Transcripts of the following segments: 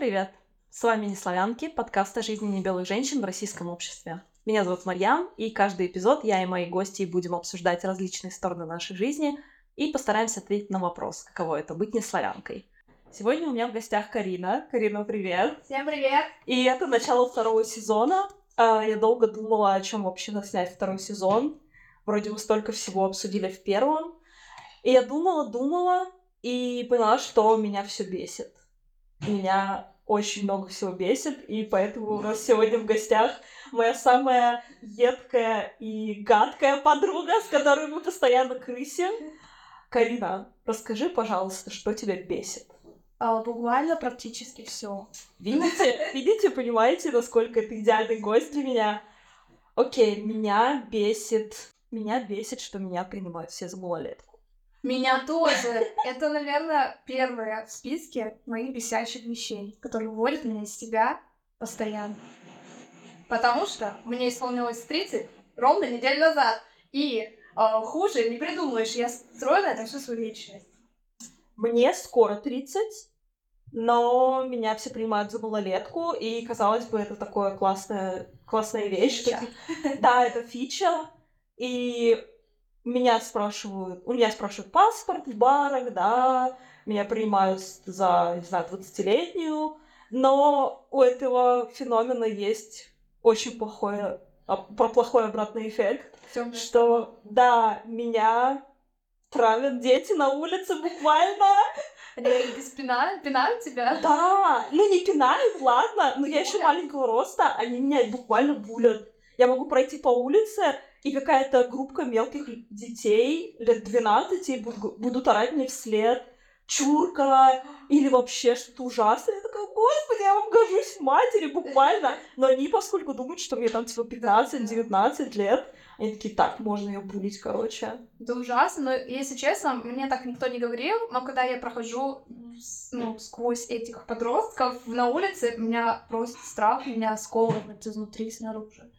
привет! С вами «Неславянки», подкаст о жизни небелых женщин в российском обществе. Меня зовут Марьям, и каждый эпизод я и мои гости будем обсуждать различные стороны нашей жизни и постараемся ответить на вопрос, каково это быть неславянкой. Сегодня у меня в гостях Карина. Карина, привет! Всем привет! И это начало второго сезона. А, я долго думала, о чем вообще снять второй сезон. Вроде бы столько всего обсудили в первом. И я думала, думала, и поняла, что меня все бесит. Меня очень много всего бесит, и поэтому у нас сегодня в гостях моя самая едкая и гадкая подруга, с которой мы постоянно крысим. Карина, расскажи, пожалуйста, что тебя бесит? А, буквально практически все. Видите, видите, понимаете, насколько это идеальный гость для меня? Окей, меня бесит, меня бесит, что меня принимают все за малолетку. Меня тоже. Это, наверное, первое в списке моих бесящих вещей, которые выводят меня из себя постоянно. Потому что мне исполнилось 30 ровно неделю назад. И э, хуже не придумаешь, я строю на это всю свою личность. Мне скоро 30, но меня все принимают за малолетку, и, казалось бы, это такое классная, классная вещь. Фича. Да, это фича. И меня спрашивают, у меня спрашивают паспорт в барах, да, меня принимают за, не знаю, 20-летнюю, но у этого феномена есть очень плохое, про плохой обратный эффект, Всё что, да, меня травят дети на улице буквально. Они пинают, пинают тебя? Да, ну не пинают, ладно, но я еще маленького роста, они меня буквально булят. Я могу пройти по улице, и какая-то группа мелких детей лет 12 будут орать мне вслед чурка или вообще что-то ужасное. Я такая, господи, я вам гожусь матери буквально. Но они, поскольку думают, что мне там типа 15-19 лет, они такие, так, можно ее булить, короче. Это ужасно, но, если честно, мне так никто не говорил, но когда я прохожу ну, сквозь этих подростков на улице, меня просто страх, меня сковывает изнутри, снаружи.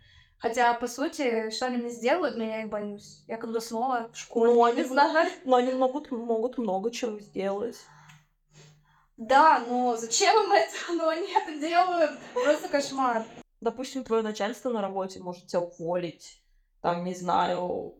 Хотя, по сути, что они мне сделают, но я их боюсь. Я когда снова в школе, ну, они, знаю. Но они могут, могут много чего сделать. Да, но зачем им это? Но они это делают. Просто кошмар. Допустим, твое начальство на работе может тебя уволить. Там, не знаю,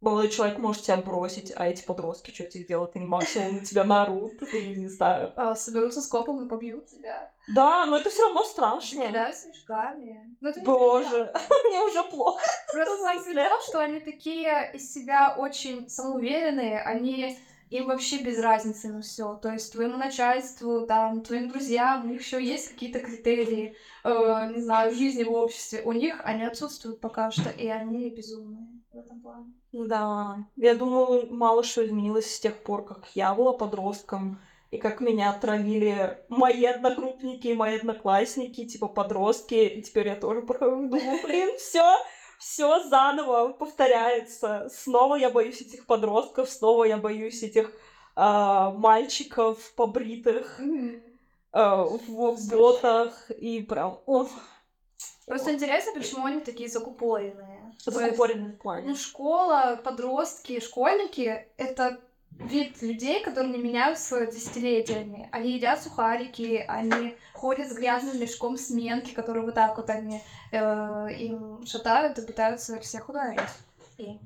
молодой человек может тебя бросить, а эти подростки что тебе делают? Они максимум на тебя наорут, или не знаю. А, соберутся с копом и побьют тебя. Да, но это все равно страшно. Да, снежками. Боже, мне уже плохо. Просто взгляд, что они такие из себя очень самоуверенные, они им вообще без разницы на все. То есть твоему начальству, там, твоим друзьям, у них еще есть какие-то критерии, э, не знаю, жизни в обществе. У них они отсутствуют пока что, и они безумные в этом плане. Да, я думаю, мало что изменилось с тех пор, как я была подростком, и как меня отравили мои одногруппники, мои одноклассники, типа подростки, и теперь я тоже прохожу, думаю, блин, все, все заново повторяется. Снова я боюсь этих подростков, снова я боюсь этих э, мальчиков побритых э, в ботах и прям. Ох. Просто интересно, почему они такие закупоренные. Закупоренные в плане. Ну, школа, подростки, школьники — это вид людей, которые не меняются десятилетиями. Они едят сухарики, они ходят с грязным мешком сменки, которые вот так вот они э, им шатают и пытаются всех ударить. И...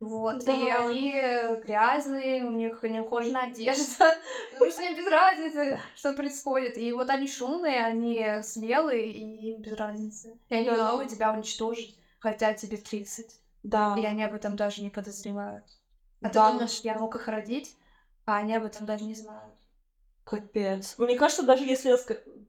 Вот, да. и они грязные, у них не ухоженная одежда, потому что без разницы, что происходит. И вот они шумные, они смелые, и им без разницы. И они готовы тебя уничтожить, хотя тебе 30. Да. И они об этом даже не подозревают. А да. ты думаешь, я мог их родить, а они об этом даже не знают. Капец. Мне кажется, даже если я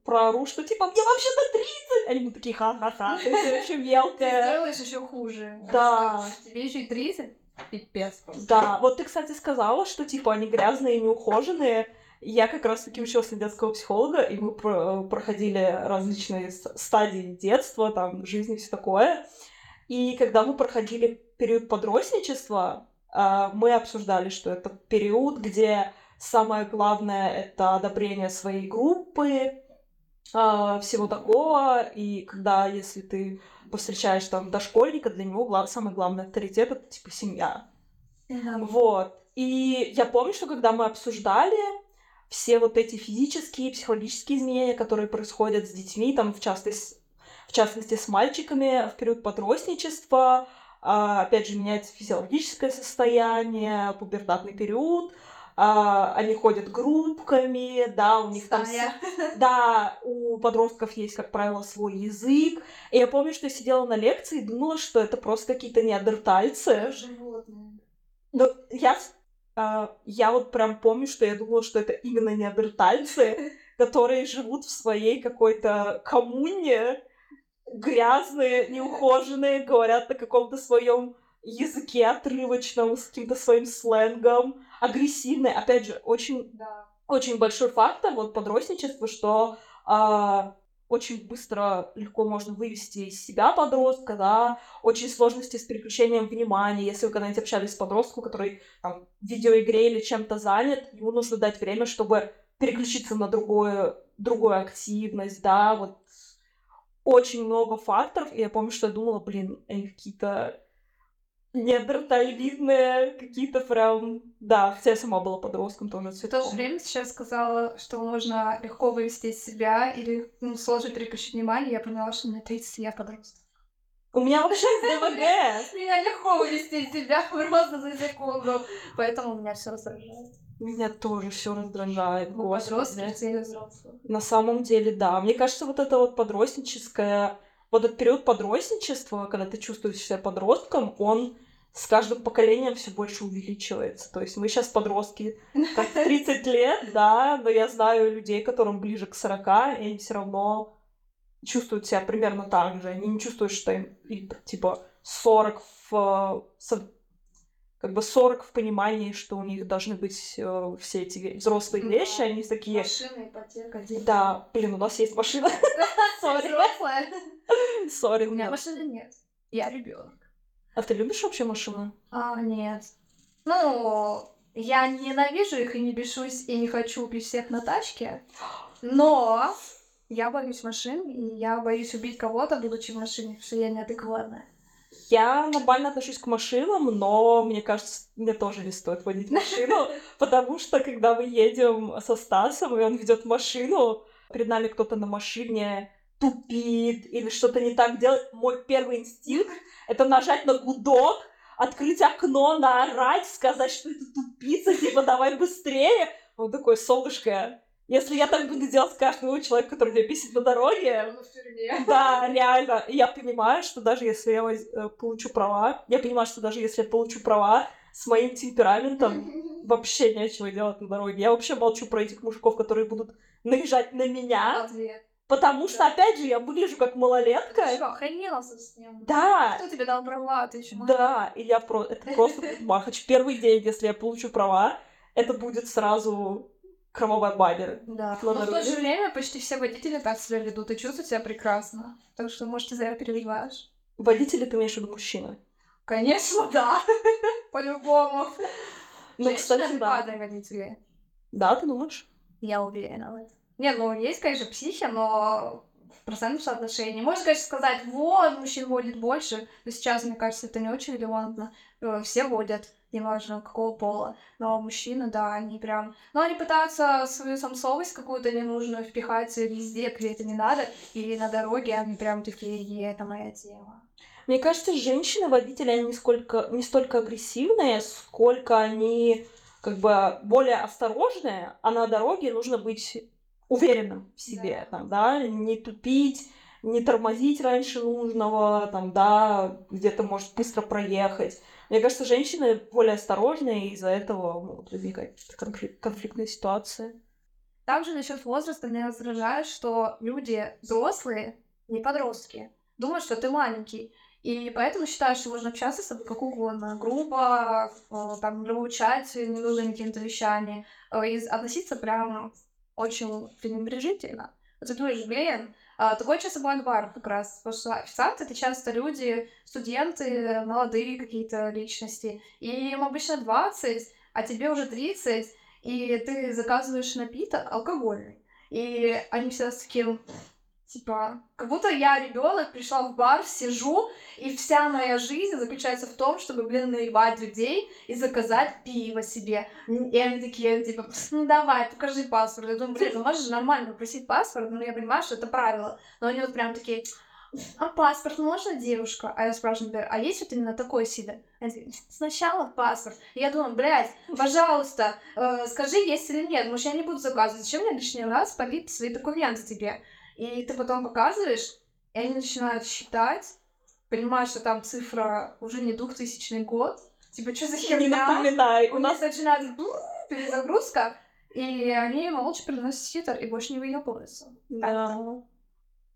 проору, что типа мне вообще-то 30, они будут такие ха-ха-ха, ты все еще мелкая. Ты делаешь еще хуже. Да. Тебе еще и 30? Пипец. Да, вот ты, кстати, сказала, что, типа, они грязные и неухоженные. Я как раз-таки училась на детского психолога, и мы про- проходили различные стадии детства, там, жизни, все такое. И когда мы проходили период подростничества, а, мы обсуждали, что это период, где самое главное — это одобрение своей группы, а, всего такого, и когда, если ты повстречаешь там дошкольника, для него глав... самый главный авторитет — это, типа, семья. Да. Вот. И я помню, что когда мы обсуждали, все вот эти физические, психологические изменения, которые происходят с детьми, там, в частности, в частности с мальчиками в период подростничества, а, опять же, меняется физиологическое состояние, пубертатный период, а, они ходят группками, да, у них там... Да, у подростков есть, как правило, свой язык. И я помню, что я сидела на лекции и думала, что это просто какие-то неандертальцы. Животные. Но я, а, я вот прям помню, что я думала, что это именно неандертальцы, которые живут в своей какой-то коммуне, грязные, неухоженные, говорят на каком-то своем языке отрывочном, с каким-то своим сленгом, агрессивные. Опять же, очень, Да. очень большой фактор вот подростничества, что а, очень быстро, легко можно вывести из себя подростка, да, очень сложности с переключением внимания. Если вы когда-нибудь общались с подростком, который там, в видеоигре или чем-то занят, ему нужно дать время, чтобы переключиться на другую, другую активность, да, вот очень много факторов, и я помню, что я думала, блин, они какие-то неандертальвидные, какие-то прям... Да, хотя я сама была подростком тоже В то же время сейчас сказала, что можно легко вывести из себя или ну, сложно переключить внимание, я поняла, что мне 30, я подросток. У меня вообще ДВГ. Меня легко вывести из себя просто за секунду, поэтому меня все раздражает. Меня тоже все раздражает, Подростки, взрослые. На самом деле, да. Мне кажется, вот это вот подростническое, вот этот период подростничества, когда ты чувствуешь себя подростком, он с каждым поколением все больше увеличивается. То есть мы сейчас подростки, как в 30 лет, да, но я знаю людей, которым ближе к 40, и они все равно чувствуют себя примерно так же. Они не чувствуют, что им типа 40 в, как бы 40 в понимании, что у них должны быть э, все эти взрослые Да. вещи, они такие, Машина, ипотека, да, блин, у нас есть машина. Sorry. Sorry, У меня машины нет. Я ребенок. А ты любишь вообще машины? А, нет. Ну, я не ненавижу их и не бешусь, и не хочу убить всех на тачке. Но я боюсь машин, и я боюсь убить кого-то, будучи в машине, потому что я неадекватная. Я нормально отношусь к машинам, но мне кажется, мне тоже не стоит водить машину, потому что когда мы едем со Стасом, и он ведет машину, перед нами кто-то на машине тупит или что-то не так делает, мой первый инстинкт — это нажать на гудок, открыть окно, наорать, сказать, что это тупица, типа, давай быстрее. Он такой, солнышко, если я так буду делать с каждым человеком, который меня бесит на дороге, да, реально. Я понимаю, что даже если я э, получу права, я понимаю, что даже если я получу права, с моим темпераментом вообще нечего делать на дороге. Я вообще молчу про этих мужиков, которые будут наезжать на меня, Ответ. потому что, опять же, я выгляжу как малолетка. Ты что, охренела совсем? Да, Кто тебе дал права? Ты еще да, и я про... Это просто махач. Первый день, если я получу права, это будет сразу баня. Да. Но в то же время почти все водители так себя ведут и чувствуют себя прекрасно. Так что, может, ты зря переживаешь. Водители, ты имеешь в виду мужчины? Конечно, да. По-любому. Ну, кстати, да. водители. Да, ты думаешь? Я уверена в этом. Не, ну есть, конечно, психи, но в процентном соотношении. Можно, конечно, сказать, вот, мужчин водит больше, но сейчас, мне кажется, это не очень релевантно. Э, Все водят, неважно какого пола. Но мужчины, да, они прям... Ну, они пытаются свою самцовость какую-то ненужную впихать везде, где это не надо. И на дороге они прям такие, «Е, это моя тема. Мне кажется, женщины-водители, они не, сколько, не столько агрессивные, сколько они как бы более осторожные, а на дороге нужно быть уверенным в себе, Да. там, да, не тупить, не тормозить раньше нужного, там, да, где-то, может, быстро проехать. Мне кажется, женщины более осторожные, и из-за этого могут возникать конфлик- конфликтные ситуации. Также насчет возраста меня раздражает, что люди взрослые, не подростки, думают, что ты маленький. И поэтому считаю, что можно общаться с тобой как угодно, грубо, э, там, нравоучать ненужными какими-то вещами, э, и относиться прям очень пренебрежительно. Я думаю, блин, а, часто бывает в барах как раз, потому что официанты — это часто люди, студенты, молодые какие-то личности, и им обычно 20, а тебе уже 30, и ты заказываешь напиток алкогольный. И они всегда с таким Типа, как будто я ребенок, пришла в бар, сижу, и вся моя жизнь заключается в том, чтобы, блин, наебать людей и заказать пиво себе. И они такие, типа, ну давай, покажи паспорт. Я думаю, блин, ну же нормально просить паспорт, но я понимаю, что это правило. Но они вот прям такие, а паспорт можно, девушка? А я спрашиваю, а есть вот именно такой такие, сначала паспорт. Я думаю, блядь, пожалуйста, э, скажи, есть или нет, может, я не буду заказывать. Зачем мне лишний раз побить свои документы тебе? И ты потом показываешь, и они начинают считать, понимаешь, что там цифра уже не двухтысячный год. Типа, что за Не херня? напоминай. У нас начинает перезагрузка, и они молча приносят титр и больше не выебываются. Да.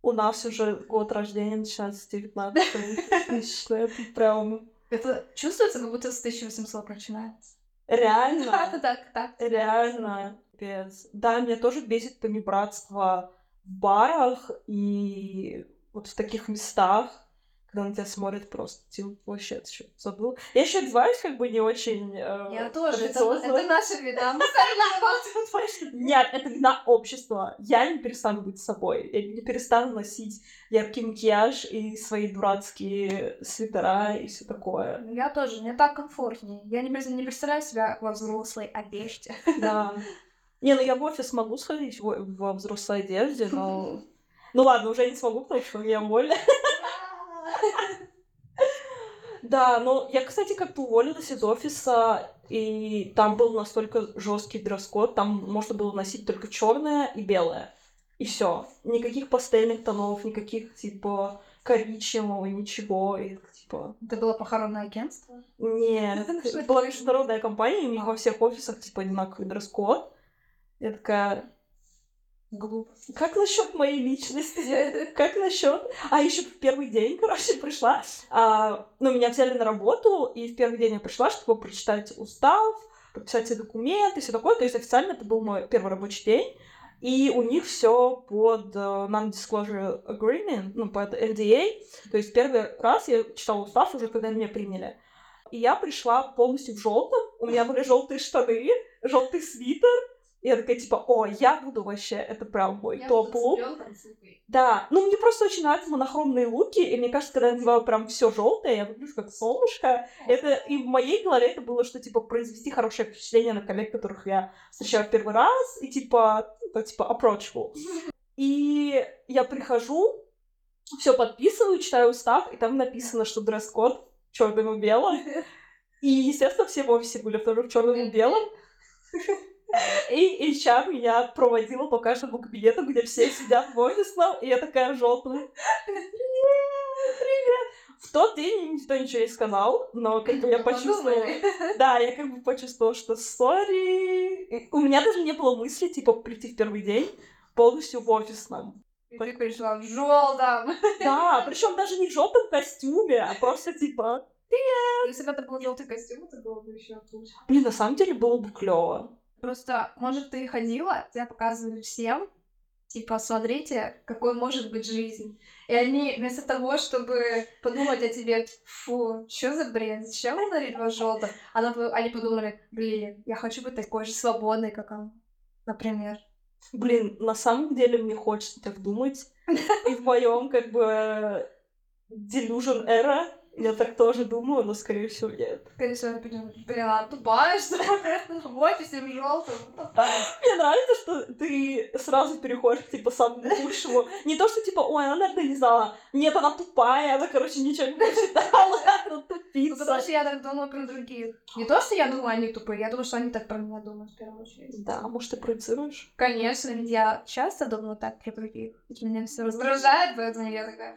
У нас уже год рождения начинается с 19 тысяч. Это прям Это чувствуется, как будто с 1800 начинается. Да, реально. так, так. Реально. Пипец. Да, меня тоже бесит понебратство в барах и вот в таких местах, когда на тебя смотрят просто, типа, вообще, ты что, забыл? Я еще одеваюсь как бы не очень... э, Я тоже. Это, это наша. Мы Нет, это вина общества. Я не перестану быть собой. Я не перестану носить яркий макияж и свои дурацкие свитера и все такое. Я тоже, мне так комфортнее. Я не, не представляю себя во взрослой одежде. Да. Не, ну я в офис могу сходить во, во взрослой одежде, но... Ну ладно, уже не смогу, потому что я уволена. Да, но я, кстати, как-то уволилась из офиса, и там был настолько жесткий дресс-код, там можно было носить только черное и белое. И все. Никаких пастельных тонов, никаких, типа, коричневого, ничего. И, типа, Это было похоронное агентство? нет, Что это была международная компания, у них А. во всех офисах, типа, одинаковый дресс-код. Я такая, Глупо. как насчет моей личности? Как насчет? А еще в первый день, короче, пришла. а, ну, меня взяли на работу, и в первый день я пришла, чтобы прочитать устав, подписать все документы, все такое. То есть официально это был мой первый рабочий день. И у них все под э, Non-Disclosure Agreement, ну, под NDA. То есть первый раз я читала устав уже, когда меня приняли. И я пришла полностью в желтом. У меня были желтые штаны, желтый свитер. Я такая, типа, о, я буду вообще, это прям мой топ-лук. Да, ну мне просто очень нравятся монохромные луки, и мне кажется, когда я надеваю прям все желтое, я выгляжу как солнышко. Это и в моей голове это было, что типа произвести хорошее впечатление на коллег, которых я встречаю в первый раз, и типа, это, типа approachable. И я прихожу, все подписываю, читаю устав, и там написано, что дресс-код черным и белым. И, естественно, все в офисе были тоже в черном и белом. И HR меня проводила по каждому кабинету, где все сидят в офисном, и я такая желтая. Привет, привет. В тот день никто ничего не сказал, но как бы я почувствовала... Да, я как бы почувствовала, что сори. У меня даже не было мысли, типа, прийти в первый день полностью в офисном. И ты пришла в желтом. Да, причем даже не в желтом костюме, а просто типа... Если бы это был желтый костюм, это было бы еще лучше. Блин, на самом деле было бы клево. Просто, может, ты ходила, тебя показывали всем, типа, смотрите, какой может быть жизнь. И они вместо того, чтобы подумать о тебе, фу, что за бред, зачем он дарит во желтом? Она Они подумали, блин, я хочу быть такой же свободной, как он, например. Блин, на самом деле мне хочется так думать. И в моем как бы delusion era я так тоже думаю, но скорее всего нет. Подумала, блин, она тупая, что ли? в офисе в желтом. Мне нравится, что ты сразу переходишь к типа самому худшему. Не то, что типа, ой, она, наверное, не знала. Нет, она тупая, она, короче, ничего не прочитала, она Ну, потому тупица. что я так думала про других. Не то, что я думаю, они тупые, я думаю, что они так про меня думают в первую очередь. Да, может, ты проецируешь? Конечно, ведь я часто думаю так про других. Меня все раздражает, поэтому я такая...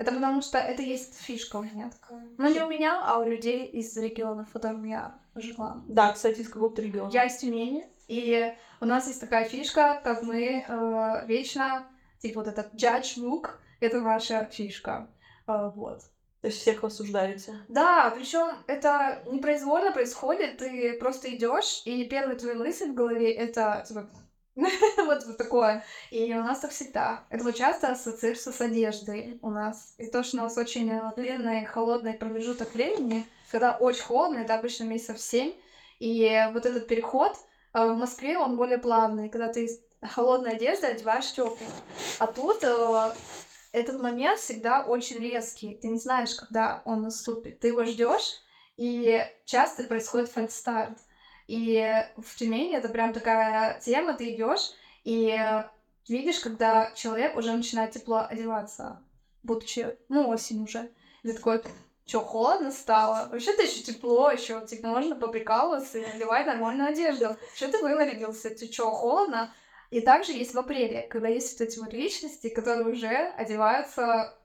Это потому что это есть фишка у меня такая. Ну, не у меня, а у людей из регионов, в котором я жила. Да, кстати, из какого-то региона. Я из Тюмени, и у нас есть такая фишка, как мы э, вечно, типа вот этот judge look, это ваша фишка. Э, вот. То есть всех осуждаете. Да, причем это непроизвольно происходит, ты просто идешь, и первая твоя мысль в голове это типа, вот вот такое. И у нас так всегда. Это часто ассоциируется с одеждой у нас. И то, что у нас очень э, длинный, холодный промежуток времени, когда очень холодно, это обычно месяцев 7. И вот этот переход э, в Москве, он более плавный. Когда ты холодная одежда одеваешь теплую. А тут э, этот момент всегда очень резкий. Ты не знаешь, когда он наступит. Ты его ждешь, и часто происходит фальстарт. И в Тюмени это прям такая тема, ты идешь и видишь, когда человек уже начинает тепло одеваться, будучи, ну, осень уже. И ты такой, что, холодно стало? Вообще-то еще тепло, еще типа можно поприкалываться и надевать нормальную одежду. Что ты вынарядился? Ты что, холодно? И также есть в апреле, когда есть вот эти вот личности, которые уже одеваются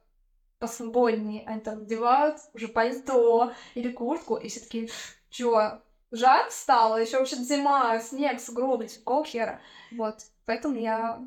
посвободнее. Они там одевают уже пальто или куртку, и все таки чё, жарко стало? Еще вообще зима, снег, сугробы, какого хера? Вот, поэтому я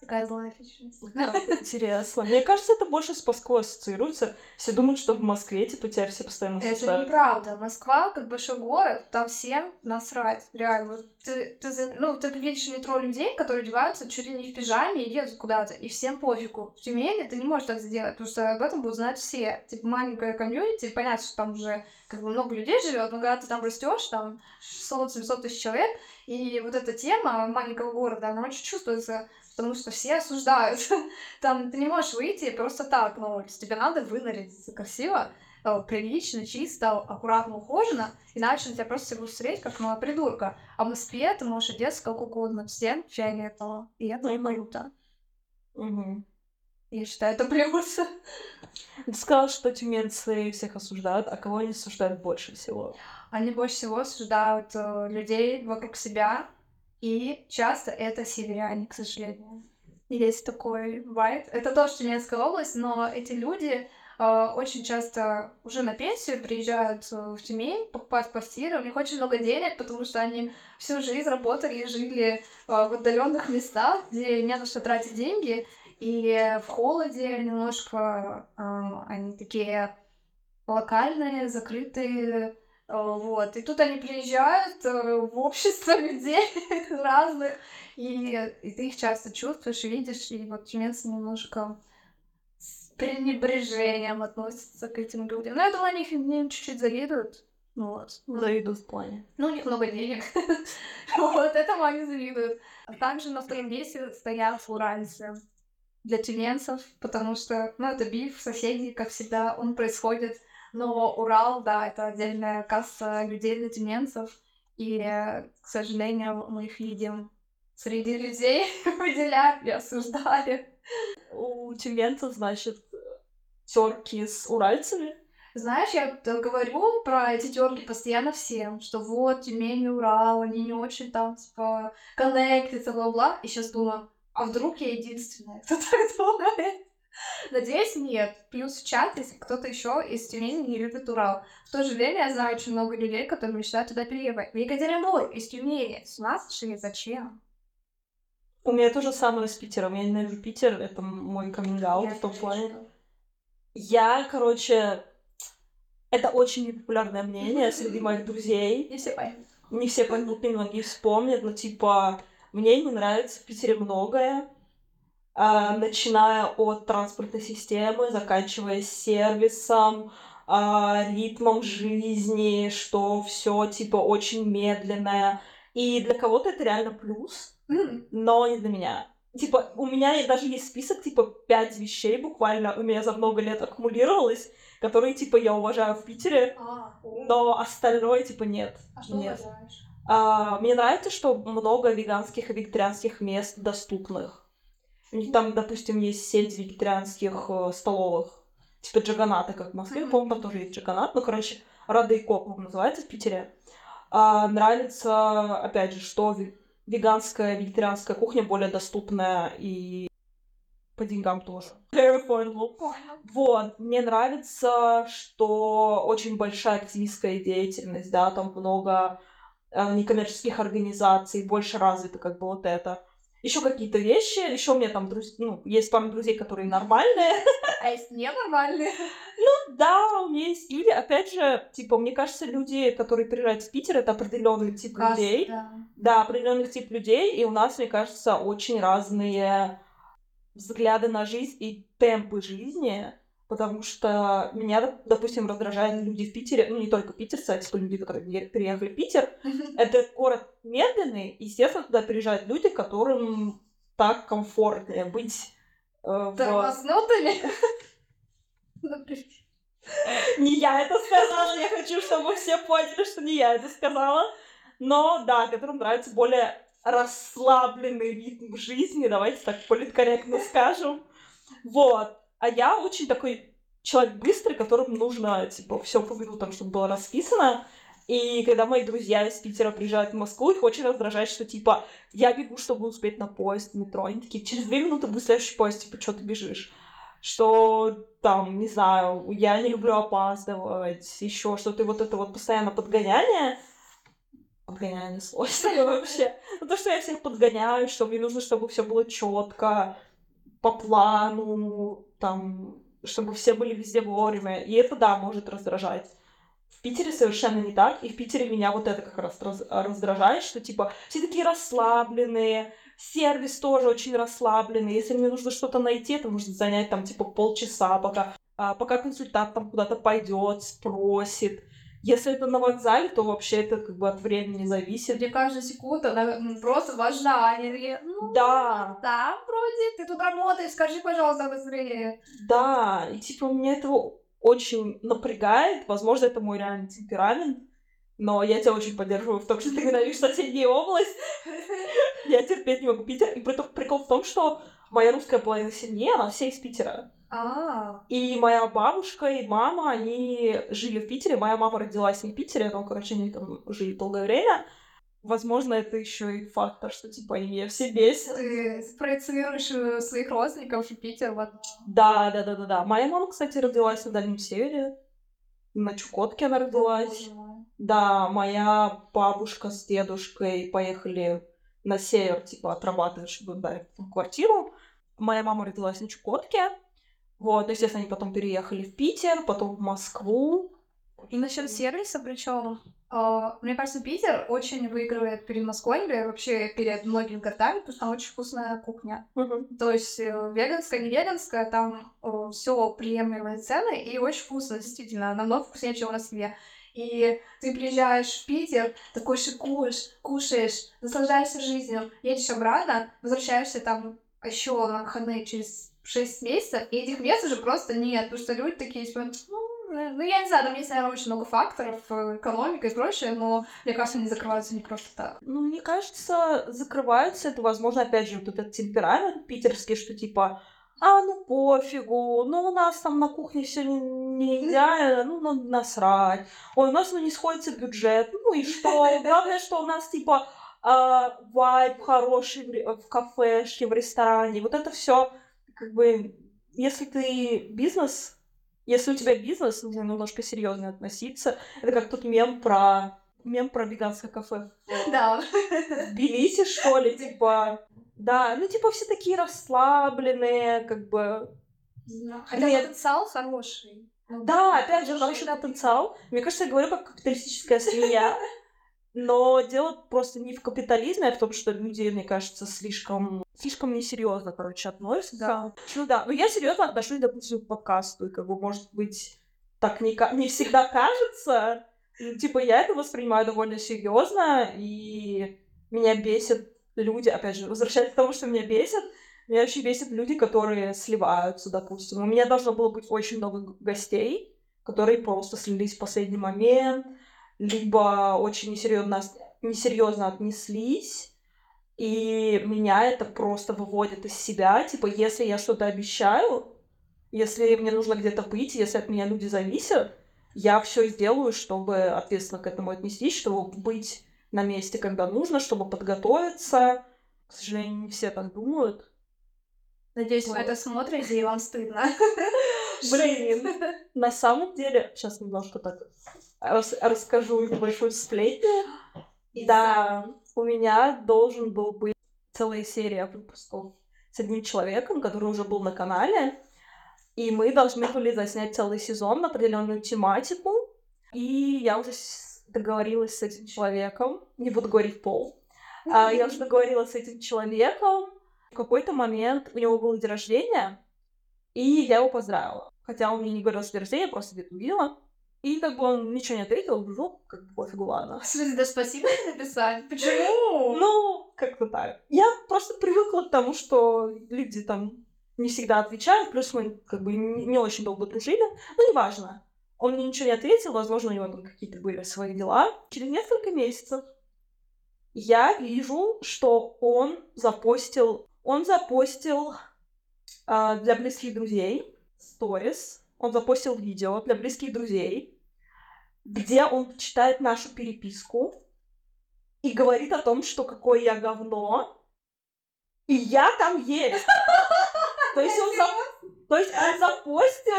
Такая злая личность. Интересно. Мне кажется, это больше с Москвой ассоциируется. Все думают, что в Москве, типа, тебя все постоянно Это неправда. Москва, как большой город, там всем насрать. Реально. Ты, ты, ну, ты видишь метро людей, которые одеваются чуть ли не в пижаме и едут куда-то, и всем пофигу. В Тюмени ты не можешь так сделать, потому что об этом будут знать все. Типа, маленькая комьюнити, понятно, что там уже как бы много людей живет, но когда ты там растешь, там 600-700 тысяч человек, и вот эта тема маленького города, она очень чувствуется потому что все осуждают. Там ты не можешь выйти просто так на улицу. Тебе надо вынарядиться красиво, э, прилично, чисто, аккуратно, ухоженно, иначе на тебя просто будут смотреть как на придурка. А в Москве ты можешь одеться как угодно, всем фиолетово. И это и валюта. Угу. Я считаю, это плюс. Ты сказала, что тюменцы всех осуждают, а кого они осуждают больше всего? Они больше всего осуждают э, людей вокруг себя, и часто это северяне, к сожалению. Есть такой вайб. Это тоже Тюменская область, но эти люди э, очень часто уже на пенсию приезжают э, в Тюмень покупать квартиры. У них очень много денег, потому что они всю жизнь работали и жили э, в отдаленных местах, где не на что тратить деньги. И в холоде немножко э, они такие локальные, закрытые, вот. И тут они приезжают э, в общество людей разных, и, и ты их часто чувствуешь, видишь, и вот тюменцы немножко с пренебрежением относятся к этим людям. Но я думаю, они их чуть-чуть завидуют. Ну вот. Завидуют в плане. Ну, у них много денег. вот, этому они завидуют. А также на втором месте стоят уральцы для тюменцев, потому что, ну, это биф, соседей, как всегда, он происходит но Урал, да, это отдельная касса людей для тюменцев. И, к сожалению, мы их видим среди людей, выделяли, осуждали. У тюменцев, значит, терки с уральцами. Знаешь, я говорю про эти терки постоянно всем, что вот Тюмень и Урал, они не очень там, типа, коннектятся, бла-бла. И сейчас думаю, а вдруг я единственная, кто так думает? Надеюсь, нет. Плюс в чат, если кто-то еще из Тюмени не любит Урал. В то же время я знаю очень много людей, которые мечтают туда переехать. В Екатеринбург, из Тюмени. С нас шли зачем? У меня то же самое с Питером. Я ненавижу Питер, это мой каминг в том плане. Я, короче, это очень непопулярное мнение среди моих друзей. Не все поймут. Не все поймут, многие вспомнят, но типа мне не нравится в Питере многое. А, начиная от транспортной системы, заканчивая сервисом, а, ритмом жизни, что все типа очень медленное. И для кого-то это реально плюс, но не для меня. Типа, у меня даже есть список, типа, пять вещей буквально у меня за много лет аккумулировалось, которые, типа, я уважаю в Питере, а, но остальное, типа, нет. А что нет. уважаешь? А, мне нравится, что много веганских и вегетарианских мест доступных. У них там, допустим, есть сеть вегетарианских э, столовых, типа джаганата, как в Москве, mm-hmm. по-моему, там тоже есть джаганат, ну, короче, Рада и Коп называется в Питере. А, нравится, опять же, что веганская, вегетарианская кухня более доступная и по деньгам тоже. Вот, мне нравится, что очень большая активистская деятельность, да, там много э, некоммерческих организаций, больше развито как бы вот это еще какие-то вещи, еще у меня там друз... ну, есть пару друзей, которые нормальные. А есть ненормальные? Ну да, у меня есть люди, опять же, типа, мне кажется, люди, которые приезжают в Питер, это определенный тип Касс, людей. Да. да, определенный тип людей, и у нас, мне кажется, очень разные взгляды на жизнь и темпы жизни. Потому что меня, допустим, раздражают люди в Питере, ну не только питерцы, а типа люди, которые переехали в Питер. Это город медленный, и, естественно, туда приезжают люди, которым так комфортнее быть э, в... Тормознутыми? Не я это сказала, я хочу, чтобы все поняли, что не я это сказала. Но да, которым нравится более расслабленный ритм жизни, давайте так политкорректно скажем. Вот. А я очень такой человек быстрый, которому нужно, типа, все по минутам, чтобы было расписано. И когда мои друзья из Питера приезжают в Москву, их очень раздражает, что, типа, я бегу, чтобы успеть на поезд, метро. Они такие, через две минуты будет следующий поезд, типа, что ты бежишь? Что, там, не знаю, я не люблю опаздывать, еще что-то, и вот это вот постоянно подгоняние, подгоняние сложное вообще. Ну, то, что я всех подгоняю, что мне нужно, чтобы все было четко, по плану, там, чтобы все были везде вовремя. И это, да, может раздражать. В Питере совершенно не так, и в Питере меня вот это как раз раз- раздражает, что, типа, все такие расслабленные, сервис тоже очень расслабленный. Если мне нужно что-то найти, это может занять, там, типа, полчаса, пока, а, пока консультант там куда-то пойдет, спросит. Если это на вокзале, то вообще это как бы от времени зависит. Где каждая секунда она просто важна. Они такие, ну, Да, да, вроде, ты тут работаешь, скажи, пожалуйста, быстрее. Да, и типа меня этого очень напрягает. Возможно, это мой реальный темперамент. Но я тебя очень поддерживаю в том, что ты ненавидишь соседнюю область. Я терпеть не могу Питер. И прикол в том, что моя русская половина семьи, она все из Питера. А, И моя бабушка и мама, они жили в Питере. Моя мама родилась не в Питере, но, короче, они там жили долгое время. Возможно, это еще и фактор, что, типа, они все бесят. ты спроецируешь э, своих родственников в Питер, вот. Да, да, да, да, да. Моя мама, кстати, родилась на Дальнем Севере. На Чукотке она родилась. Да, моя бабушка с дедушкой поехали на север, типа, отрабатывать, чтобы дать квартиру. Моя мама родилась на Чукотке. Вот, естественно, они потом переехали в Питер, потом в Москву. И насчет сервиса, причем, мне кажется, Питер очень выигрывает перед Москвой или вообще перед многими городами, потому что там очень вкусная кухня. То есть э, веганская, не веганская, там все приемлемые цены и очень вкусно, действительно, намного вкуснее, чем в Москве. И ты приезжаешь в Питер, такой шикуешь, кушаешь, наслаждаешься жизнью, едешь обратно, возвращаешься там еще на выходные через 6 месяцев, и этих мест уже просто нет, потому что люди такие, типа, ну, э, ну, я не знаю, там есть, наверное, очень много факторов, э, экономика и прочее, но, мне кажется, они закрываются не просто так. Ну, мне кажется, закрываются это, возможно, опять же, вот этот темперамент питерский, что типа, а, ну пофигу, ну у нас там на кухне все не идеально, ну, ну насрать. Ой, у нас ну, не сходится бюджет, ну и что? Главное, что у нас типа а, вайб хороший в, кафешке, в ресторане. Вот это все, как бы, если ты бизнес, если у тебя бизнес, нужно немножко серьезно относиться. Это как тот мем про мем про веганское кафе Да. в что ли, типа. Да, ну типа все такие расслабленные, как бы. Хотя Нет. потенциал хороший. Ну, Да, опять же, хороший потенциал. Мне кажется, я говорю как капиталистическая свинья. Но дело просто не в капитализме, а в том, что люди, мне кажется, слишком, слишком несерьезно, короче, относятся. Да. Ну да, но я серьезно отношусь, допустим, к подкасту, и как бы, может быть, так не, не всегда кажется. Ну, Типа, я это воспринимаю довольно серьезно, и меня бесит люди, опять же, возвращаясь к тому, что меня бесит, меня очень бесит люди, которые сливаются, допустим. У меня должно было быть очень много гостей, которые просто слились в последний момент, либо очень несерьезно, несерьезно отнеслись, и меня это просто выводит из себя. Типа, если я что-то обещаю, если мне нужно где-то быть, если от меня люди зависят, я все сделаю, чтобы ответственно к этому отнестись, чтобы быть на месте, когда нужно, чтобы подготовиться. К сожалению, не все так думают. Надеюсь, вы Вот. это смотрите, и вам стыдно. Блин, на самом деле, сейчас немножко так рас- расскажу небольшую сплетню. Да, у меня должен был быть целая серия выпусков с одним человеком, который уже был на канале. И мы должны были заснять целый сезон на определенную тематику. И я уже договорилась с этим человеком, не буду говорить пол, а, я уже договорилась с этим человеком. В какой-то момент у него был день рождения, и я его поздравила. Хотя он мне не говорил, что рождения, я просто где-то увидела. И как бы он ничего не ответил, ну, как бы пофигу, ладно. В смысле, да спасибо не написали? Почему? Ну, как-то так. Я просто привыкла к тому, что люди там не всегда отвечают, плюс мы как бы не, очень долго дружили, но неважно. Он мне ничего не ответил, возможно, у него там какие-то были свои дела. Через несколько месяцев я вижу, что он запостил, он запостил э, для близких друзей сторис, он запостил видео для близких друзей, где он читает нашу переписку и говорит о том, что какое я говно, и я там есть. То есть он, зап... То есть он запостил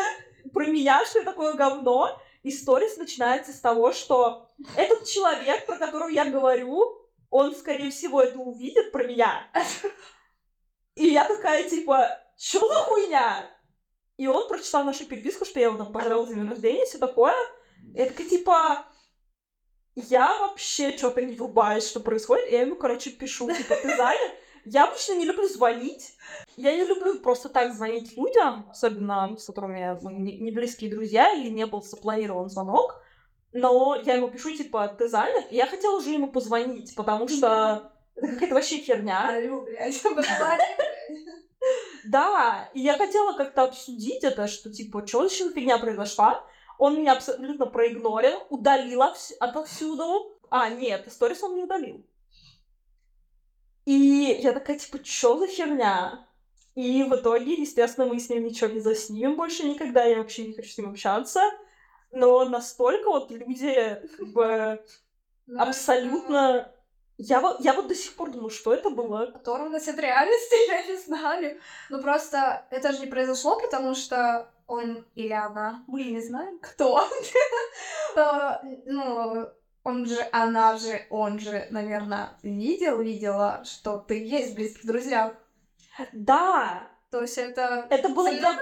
про меня, что я такое говно, и сторис начинается с того, что этот человек, про которого я говорю, он, скорее всего, это увидит про меня. И я такая, типа, что за хуйня? И он прочитал нашу переписку, что я его там поздравила за день рождения, все такое. И я такая, типа, я вообще что-то не врубаюсь, что происходит. И я ему, короче, пишу, типа, ты занят? Я обычно не люблю звонить. Я не люблю просто так звонить людям, особенно с которыми ну, не близкие друзья или не был запланирован звонок. Но я ему пишу, типа, ты занят? И я хотела уже ему позвонить, потому что это какая-то вообще херня. Да, и я хотела как-то обсудить это, что, типа, что еще фигня произошла. Он меня абсолютно проигнорил, удалил отовсюду. А, нет, сторис он не удалил. И я такая, типа, что за херня? И в итоге, естественно, мы с ним ничего не заснимем больше никогда, я вообще не хочу с ним общаться но настолько вот люди как бы абсолютно... Я вот, я вот до сих пор думаю, что это было. Оторванность от реальности, я не знаю. Ну просто это же не произошло, потому что он или она, мы не знаем, кто. Ну, он же, она же, он же, наверное, видел, видела, что ты есть в близких друзьях. Да, то есть это... Это было для...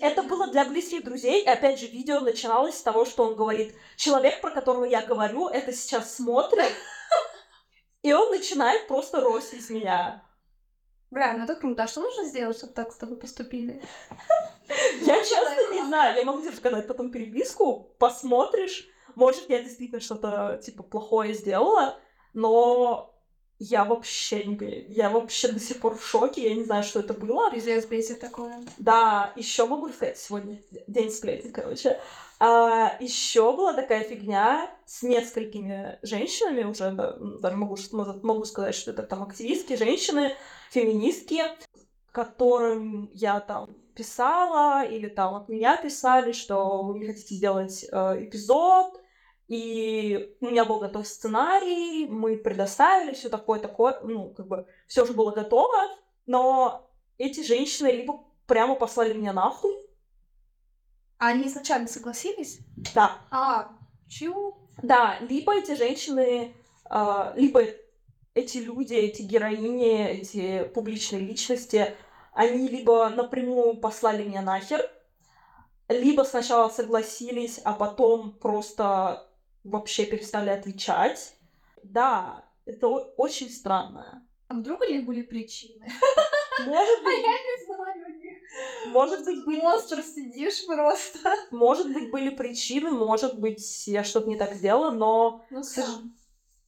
Это было для близких друзей. И опять же, видео начиналось с того, что он говорит, человек, про которого я говорю, это сейчас смотрит, и он начинает просто ростить меня. Бля, ну это круто. А что нужно сделать, чтобы так с тобой поступили? Я честно не знаю. Я могу тебе сказать потом переписку, посмотришь. Может, я действительно что-то, типа, плохое сделала, но я вообще не... Я вообще до сих пор в шоке, я не знаю, что это было. Пиздец, бесит такое. Да, еще могу сказать, сегодня день сплетен, короче. А, еще была такая фигня с несколькими женщинами, уже даже могу, могу сказать, что это там активистки, женщины, феминистки, которым я там писала, или там от меня писали, что вы не хотите делать э, эпизод, и у меня был готов сценарий, мы предоставили все такое, такое, ну, как бы, все уже было готово, но эти женщины либо прямо послали меня нахуй. А они изначально согласились? Да. А, чего? Да, либо эти женщины, э, либо эти люди, эти героини, эти публичные личности, они либо напрямую послали меня нахер, либо сначала согласились, а потом просто вообще перестали отвечать. Да, это очень странно. А вдруг у них были причины? Может быть... А я не знаю. Может быть, были... Монстр сидишь просто. Может быть, были причины, может быть, я что-то не так сделала, но... Ну,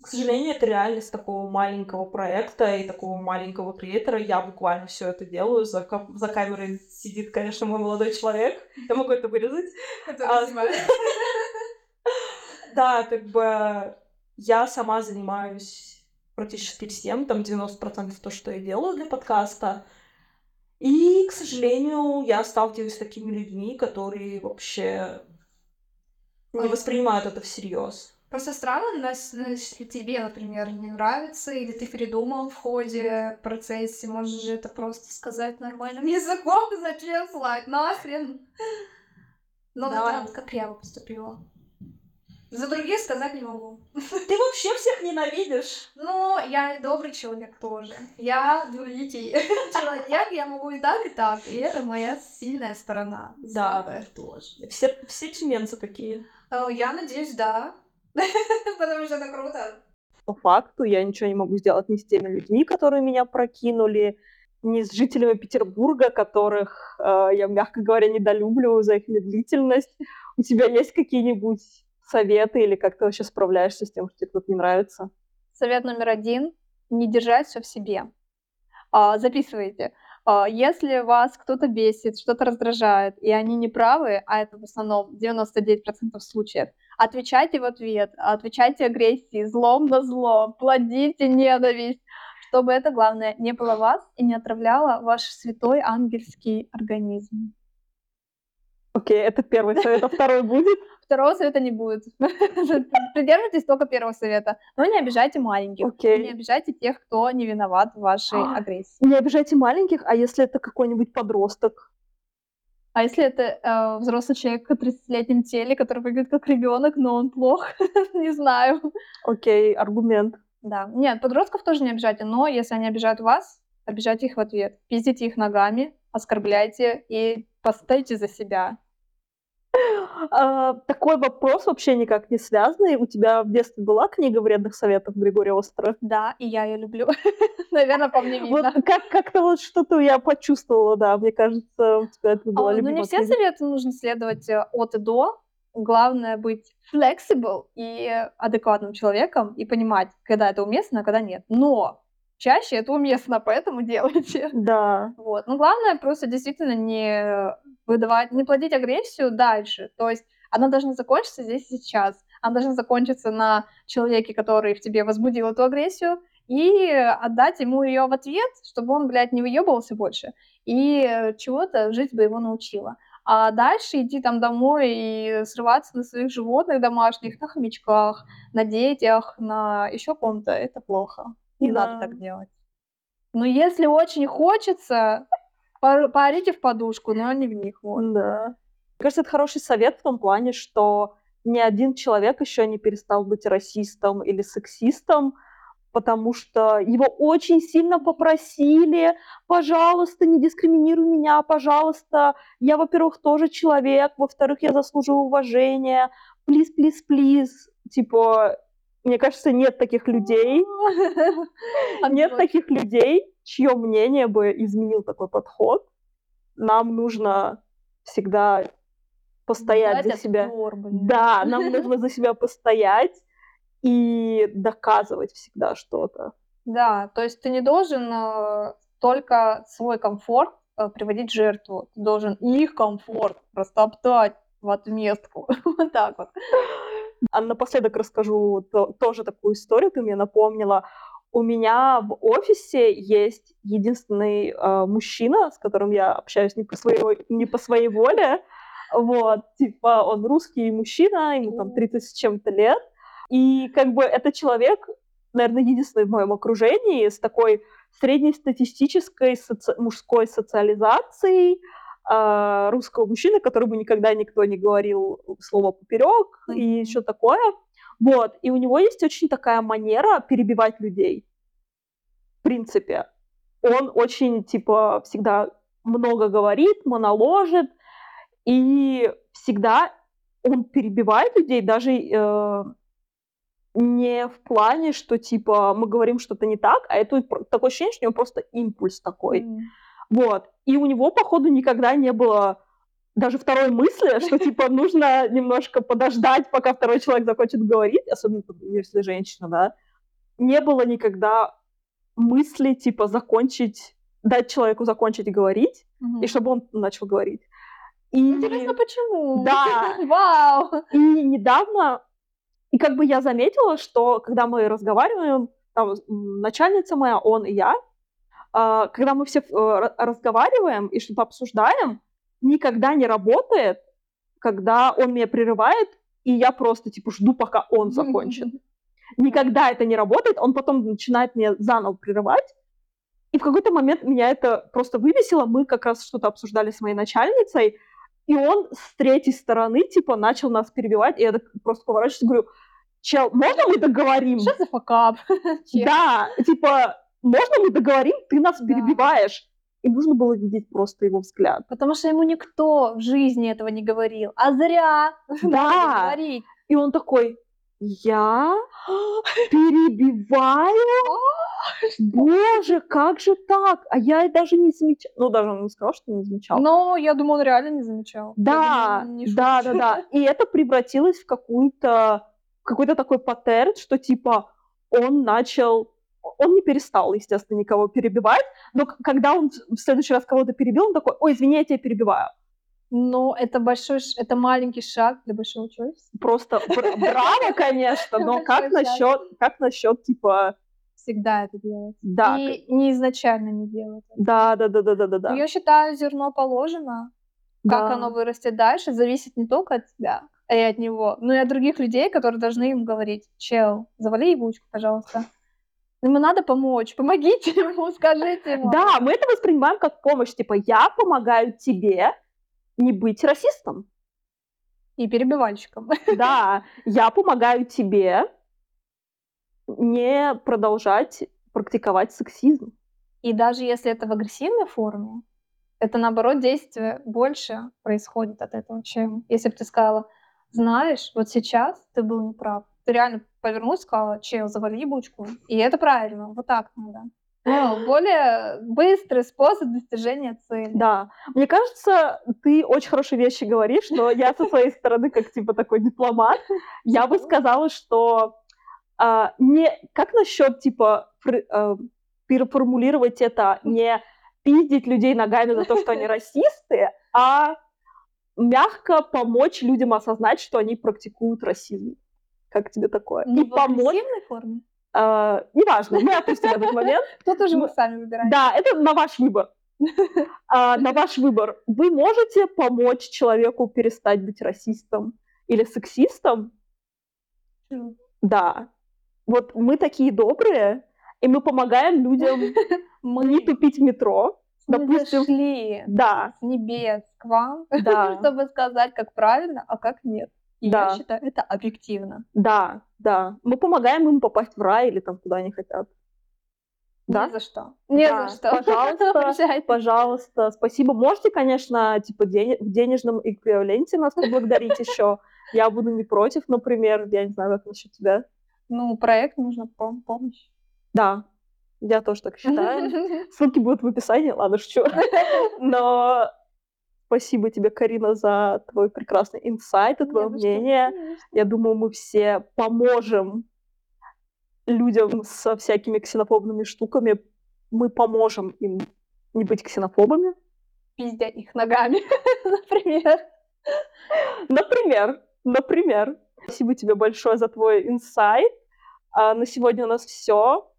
к сожалению, это реальность такого маленького проекта и такого маленького креатора. Я буквально все это делаю. За, кам- за камерой сидит, конечно, мой молодой человек. Я могу это вырезать. Это а, да, как бы я сама занимаюсь практически всем, там 90% то, что я делаю для подкаста. И, к сожалению, я сталкиваюсь с такими людьми, которые вообще не воспринимают это всерьез. Просто странно, если тебе, например, не нравится, или ты передумал в ходе процесса, можешь же это просто сказать нормальным языком, зачем слать нахрен. Ну, да. как я бы поступила. За других сказать не могу. Ты вообще всех ненавидишь. Ну, я добрый человек тоже. Я двуликий человек, я могу и так, и так. И это моя сильная сторона. Да, тоже. Все, все членцы такие. Я надеюсь, да. Потому что это круто. По факту я ничего не могу сделать ни с теми людьми, которые меня прокинули, не с жителями Петербурга, которых э, я, мягко говоря, недолюблю за их медлительность. У тебя есть какие-нибудь советы или как ты вообще справляешься с тем, что тебе кто-то не нравится? Совет номер один — не держать все в себе. А, записывайте. А, если вас кто-то бесит, что-то раздражает, и они не правы, а это в основном 99% случаев, отвечайте в ответ, отвечайте агрессией, злом на зло, плодите ненависть, чтобы это, главное, не было вас и не отравляло ваш святой ангельский организм. Окей, это первый совет, а второй будет? Второго совета не будет. Придерживайтесь только первого совета. Но не обижайте маленьких. Okay. Не обижайте тех, кто не виноват в вашей а, агрессии. Не обижайте маленьких, а если это какой-нибудь подросток? А если это э, взрослый человек в 30-летнем теле, который выглядит как ребенок, но он плох? не знаю. Окей, аргумент. Да. Нет, подростков тоже не обижайте, но если они обижают вас, обижайте их в ответ. Пиздите их ногами, оскорбляйте и поставьте за себя. А, такой вопрос вообще никак не связанный. У тебя в детстве была книга вредных советов Григория Остера? Да, и я ее люблю. Наверное, по мне видно. Вот как- как-то вот что-то я почувствовала, да. Мне кажется, у тебя это была а, Ну, не все советы нужно следовать э, от и до. Главное быть flexible и адекватным человеком и понимать, когда это уместно, а когда нет. Но чаще это уместно, поэтому делайте. Да. Вот. Но главное просто действительно не выдавать, не плодить агрессию дальше. То есть она должна закончиться здесь и сейчас. Она должна закончиться на человеке, который в тебе возбудил эту агрессию, и отдать ему ее в ответ, чтобы он, блядь, не выебывался больше. И чего-то жизнь бы его научила. А дальше идти там домой и срываться на своих животных домашних, на хомячках, на детях, на еще ком-то, это плохо. Не да. надо так делать. Но если очень хочется, поорите в подушку, но не в них. Вот. Да. Мне кажется, это хороший совет в том плане, что ни один человек еще не перестал быть расистом или сексистом, потому что его очень сильно попросили, пожалуйста, не дискриминируй меня, пожалуйста, я, во-первых, тоже человек, во-вторых, я заслуживаю уважения, плиз, плиз, плиз, типа, мне кажется, нет таких людей, нет таких людей, чье мнение бы изменил такой подход. Нам нужно всегда постоять за себя. Да, нам нужно за себя постоять и доказывать всегда что-то. Да, то есть ты не должен э, только свой комфорт э, приводить в жертву. Ты должен их комфорт растоптать в отместку. вот так вот. А напоследок расскажу то, тоже такую историю, ты мне напомнила. У меня в офисе есть единственный э, мужчина, с которым я общаюсь не по своей, не по своей воле. Вот, типа, он русский мужчина, ему там 30 с чем-то лет. И как бы это человек, наверное, единственный в моем окружении с такой среднестатистической соци... мужской социализацией, э, русского мужчины, который бы никогда никто не говорил слово поперек mm-hmm. и еще такое. Вот. И у него есть очень такая манера перебивать людей. В принципе. Он очень, типа, всегда много говорит, моноложит, и всегда он перебивает людей, даже э, не в плане, что, типа, мы говорим что-то не так, а это такое ощущение, что у него просто импульс такой. Mm. Вот. И у него, походу, никогда не было даже второй мысли, что, типа, нужно немножко подождать, пока второй человек закончит говорить, особенно если женщина, да. Не было никогда мысли, типа, закончить, дать человеку закончить говорить, mm-hmm. и чтобы он начал говорить. И... Интересно, почему? Да. Вау! И недавно, и как бы я заметила, что когда мы разговариваем, там, начальница моя, он и я, а, когда мы все э, разговариваем и что-то обсуждаем, никогда не работает, когда он меня прерывает, и я просто, типа, жду, пока он закончит. Никогда это не работает, он потом начинает меня заново прерывать, и в какой-то момент меня это просто выбесило. Мы как раз что-то обсуждали с моей начальницей, и он с третьей стороны, типа, начал нас перебивать, и я просто поворачиваюсь и говорю, чел, можно мы договорим? Что за факап? Да, типа, можно мы договорим, ты нас перебиваешь. И нужно было видеть просто его взгляд. Потому что ему никто в жизни этого не говорил. А зря. Да. И он такой, я перебиваю? Боже, как же так? А я даже не замечала. Ну, даже он не сказал, что не замечал. Но я думаю, он реально не замечал. Да, не да, да, да. И это превратилось в какую-то какой-то такой паттерн, что типа он начал, он не перестал, естественно, никого перебивать, но когда он в следующий раз кого-то перебил, он такой, ой, извини, я тебя перебиваю. Но это большой, это маленький шаг для большого человечества. Просто бра- браво, конечно, но как насчет, как насчет типа, Всегда это делать. да, И не изначально не делать. да, да, да, да, да, да, да. Но я считаю, зерно положено. Как оно вырастет дальше, зависит не только от тебя и от него, но и от других людей, которые должны им говорить, чел, завали ебучку, пожалуйста. Ему надо помочь, помогите ему, скажите ему. Да, мы это воспринимаем как помощь, типа я помогаю тебе не быть расистом. И перебивальщиком. Да, я помогаю тебе не продолжать практиковать сексизм. И даже если это в агрессивной форме, это наоборот действие больше происходит от этого, чем если бы ты сказала, знаешь, вот сейчас ты был неправ. Реально повернулась, сказала, чел, завали ебучку. И это правильно, вот так надо. Ну, более быстрый способ достижения цели. Да, мне кажется, ты очень хорошие вещи говоришь, но я со своей стороны, как типа такой дипломат, я бы сказала, что а, не как насчет типа фр- а, переформулировать это не пиздить людей ногами за то, что они расисты, а мягко помочь людям осознать, что они практикуют расизм. Как тебе такое? Не И в помочь, форме. а, неважно, мы опустим этот момент. Тут уже мы сами выбираем. Да, это на ваш выбор. А, на ваш выбор. Вы можете помочь человеку перестать быть расистом или сексистом? Да. Вот мы такие добрые, и мы помогаем людям не тупить в метро. мы допустим, зашли Да, с небес к вам, да, чтобы сказать, как правильно, а как нет. И Да. я считаю, это объективно. да, да. Мы помогаем им попасть в рай или там куда они хотят. Да? Ни за что. Ни Да, за что. пожалуйста. Пожалуйста, спасибо. Можете, конечно, типа в денежном эквиваленте нас поблагодарить еще. Я буду не против, например. Я не знаю, как насчет тебя. Ну, проект нужно пом- помощь. Да, я тоже так считаю. Ссылки будут в описании, ладно, шучу. Но спасибо тебе, Карина, за твой прекрасный инсайт и твое что, мнение. конечно. Я думаю, мы все поможем людям со всякими ксенофобными штуками. Мы поможем им не быть ксенофобами. Пиздя их ногами, например. Например, например. Спасибо тебе большое за твой инсайт. А на сегодня у нас все.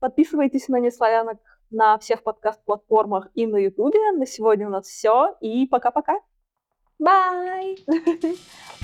Подписывайтесь на Неславянок на всех подкаст-платформах и на Ютубе. На сегодня у нас все. И пока-пока. Bye!